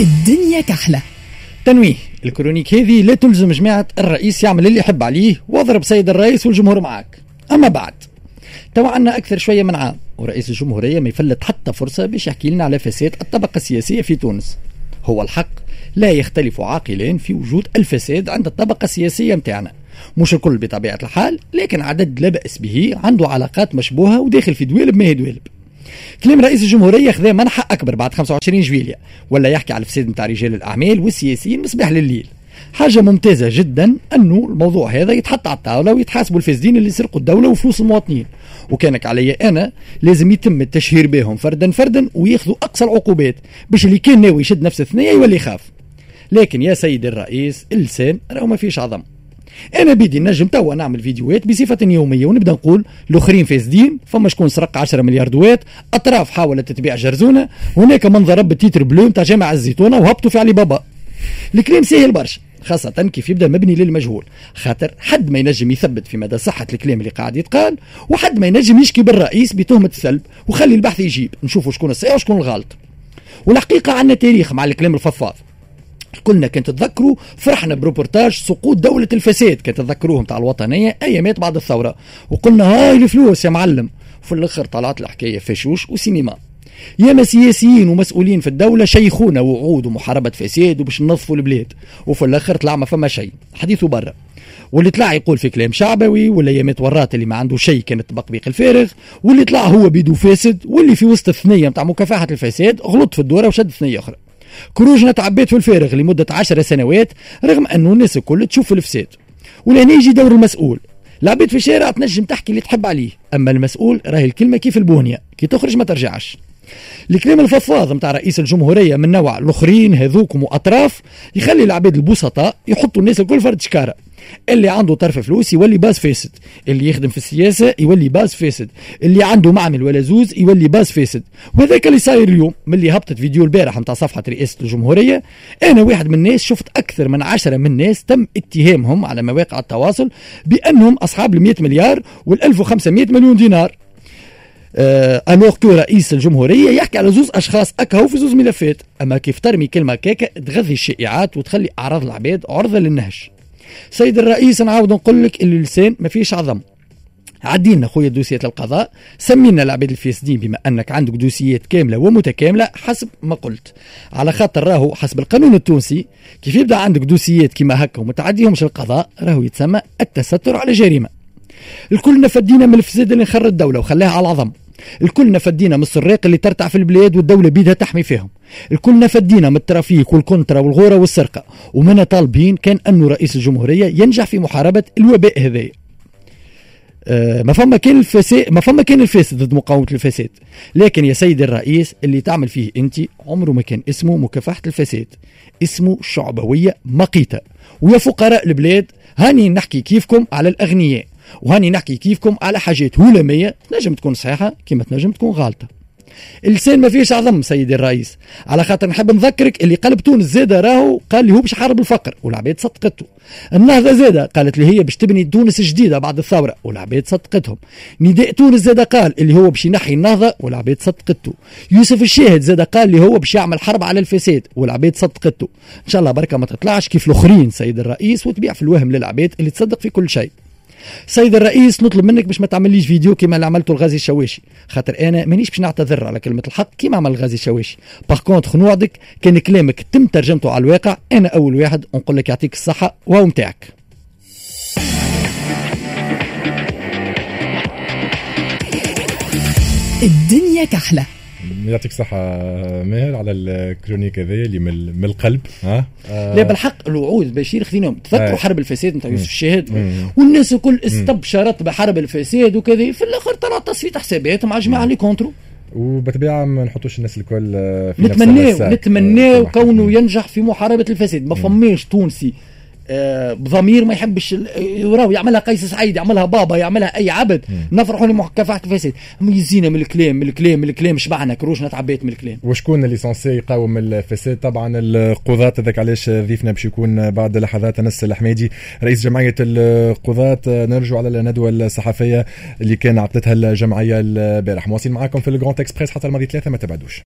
الدنيا كحلة. تنويه الكرونيك هذه لا تلزم جماعة الرئيس يعمل اللي يحب عليه واضرب سيد الرئيس والجمهور معاك. أما بعد توا عنا أكثر شوية من عام ورئيس الجمهورية ما يفلت حتى فرصة باش يحكي لنا على فساد الطبقة السياسية في تونس. هو الحق لا يختلف عاقلين في وجود الفساد عند الطبقة السياسية متاعنا. مش الكل بطبيعة الحال لكن عدد لا بأس به عنده علاقات مشبوهة وداخل في دوالب ما هي دوالب. كلام رئيس الجمهورية خذا منحة أكبر بعد 25 جويلية ولا يحكي على الفساد نتاع رجال الأعمال والسياسيين مصباح لليل. حاجة ممتازة جدا أنه الموضوع هذا يتحط على الطاولة ويتحاسبوا الفاسدين اللي سرقوا الدولة وفلوس المواطنين. وكانك علي أنا لازم يتم التشهير بهم فردا فردا وياخذوا أقصى العقوبات باش اللي كان ناوي يشد نفس الثنية يولي يخاف. لكن يا سيدي الرئيس اللسان راهو ما فيش عظم. أنا بيدي نجم توا نعمل فيديوهات بصفة يومية ونبدأ نقول الاخرين فاسدين فما شكون سرق 10 مليار دوات أطراف حاولت تبيع جرزونة هناك من ضرب بال titre bleu نتاع جامع الزيتونة وهبطوا في علي بابا. الكلام سهل برشا خاصة كيف يبدأ مبني للمجهول. خاطر حد ما ينجم يثبت في مدى صحة الكلام اللي قاعد يتقال وحد ما ينجم يشكي بالرئيس بتهمة السلب وخلي البحث يجيب. نشوفوا شكون الصحيح وشكون الغلط. والحقيقة عندنا تاريخ مع الكلام الفضفاض. كلنا كنت تتذكروا فرحنا بروبورتاج سقوط دولة الفساد كنت تتذكروهم تاع الوطنية أيامات بعد الثورة. وقلنا هاي الفلوس يا معلم. وفي الآخر طلعت الحكاية فشوش وسينما. ياما سياسيين ومسؤولين في الدولة شيخونا وعود ومحاربة فساد وباش ننظفوا البلاد. وفي الآخر طلع ما فما شيء. حديثه برا. واللي طلع يقول في كلام شعبوي ولا يامات ورات اللي ما عنده شيء كانت بقبيق الفارغ. واللي طلع هو بيدو فاسد واللي في وسط الثنية نتاع مكافحة الفساد غلط في الدورة وشد ثنية أخرى. كروجنا تعبيت في الفارغ لمدة عشر سنوات رغم أنه الناس الكل تشوف الفساد. ولهنا يجي دور المسؤول. العبيد في الشارع تنجم تحكي اللي تحب عليه. أما المسؤول راهي الكلمة كيف البونية؟ كي تخرج ما ترجعش. الكلام الفضفاض نتاع رئيس الجمهورية من نوع الأخرين هذوكم وأطراف يخلي العباد البسطاء يحطوا الناس الكل فرد شكارة. اللي عنده طرف فلوس يولي باز فاسد. اللي يخدم في السياسة يولي باز فاسد. اللي عنده معمل ولا زوز يولي باز فاسد. وهذاك اللي صاير اليوم ملي هبطت فيديو البارح نتاع صفحة رئاسه الجمهورية أنا واحد من الناس شفت أكثر من عشرة من الناس تم اتهامهم على مواقع التواصل بأنهم أصحاب ال 100 مليار وال 1500 مليون دينار. ألوغ كو رئيس الجمهورية يحكي على زوز أشخاص أكهو في زوز ملفات. أما كيف ترمي كلمة كاكا تغذي الشائعات وتخلي أعراض العباد عرضة للنهش. سيد الرئيس نعاود نقول لك اللسان ما فيش عظم. عدينا خويا دوسيات القضاء سمينا العباد الفاسدين بما أنك عندك دوسيات كاملة ومتكاملة حسب ما قلت. على خاطر راهو حسب القانون التونسي كيف يبدأ عندك دوسيات كما هكا وما تعديهمش القضاء راهو يتسمى التستر على جريمة. الكل نفدينا من الفساد اللي نخر الدولة وخلاها على العظم. الكل نفدينا من السراق اللي ترتع في البلاد والدولة بيدها تحمي فيهم. الكل نفدينا من ال trafic والكونترا والغورة والسرقة. ومنا طالبين كان أنه رئيس الجمهورية ينجح في محاربة الوباء هذا أه ما فما كان الفساد ما فما كان الفاسد ضد مقاومة الفساد لكن يا سيدي الرئيس اللي تعمل فيه أنت عمره ما كان اسمه مكافحة الفساد اسمه شعبوية مقيتة. ويا فقراء البلاد هاني نحكي كيفكم على الأغنياء. وهاني نحكي كيفكم على حاجات هلاميه تنجم تكون صحيحة كما تنجم تكون غالطة. اللسان ما فيش عظم سيدي الرئيس. على خاطر نحب نذكرك اللي قلب تونس زاده راهو قال لي هو باش يحارب الفقر والعباد صدقته. النهضة زاده قالت لي هي باش تبني تونس جديدة بعد الثورة والعباد صدقتهم. نداء تونس زاده قال اللي هو باش ينحي النهضة والعباد صدقته. يوسف الشاهد زاده قال اللي هو باش يعمل حرب على الفساد والعباد صدقته. إن شاء الله بركة ما تطلعش كيف الأخرين سيد الرئيس وتبيع في الوهم للعباد اللي تصدق في كل شيء. سيد الرئيس نطلب منك باش ما تعمليش فيديو كما اللي عملته الغازي الشواشي خاطر أنا مانيش باش نعتذر على كلمه الحق كما عمل الغازي الشواشي باغ كونتخ نوعدك كان كلامك تم ترجمته على الواقع. أنا أول واحد نقول لك يعطيك الصحة وهو متاعك الدنيا كحلة. يعطيك صحة ماهر على ال chronique هذا اللي من القلب ها؟ آه. لا بالحق الوعود بشير خذيناهم تذكروا حرب الفساد نتاع يوسف الشاهد. والناس الكل استبشرت بحرب الفساد وكذا. في الآخر طلع تصفيه حسابات مع جماعة الكونترا. وبطبيعه ما نحطوش الناس الكل في نتمناه نتمناه كونه ينجح في محاربة الفساد. ما فماش تونسي. آه بضمير ما يحبش يراو يعملها قيس سعيد يعملها بابا يعملها أي عبد نفرحوا لمكافحه الفساد يزينا من الكلام من الكلام من الكلام شبعنا كروشنا تعبيت من الكلام. وشكون اللي censé يقاوم الفساد؟ طبعا القضاة هذاك علاش ضيفنا باش يكون بعد لحظات أنس الحميدي رئيس جمعية القضاة. نرجو على الندوة الصحفية اللي كان عقدتها الجمعية البارح. مواصلين معاكم في ال Grand Express حتى الماضي ثلاثة ما تبعدوش.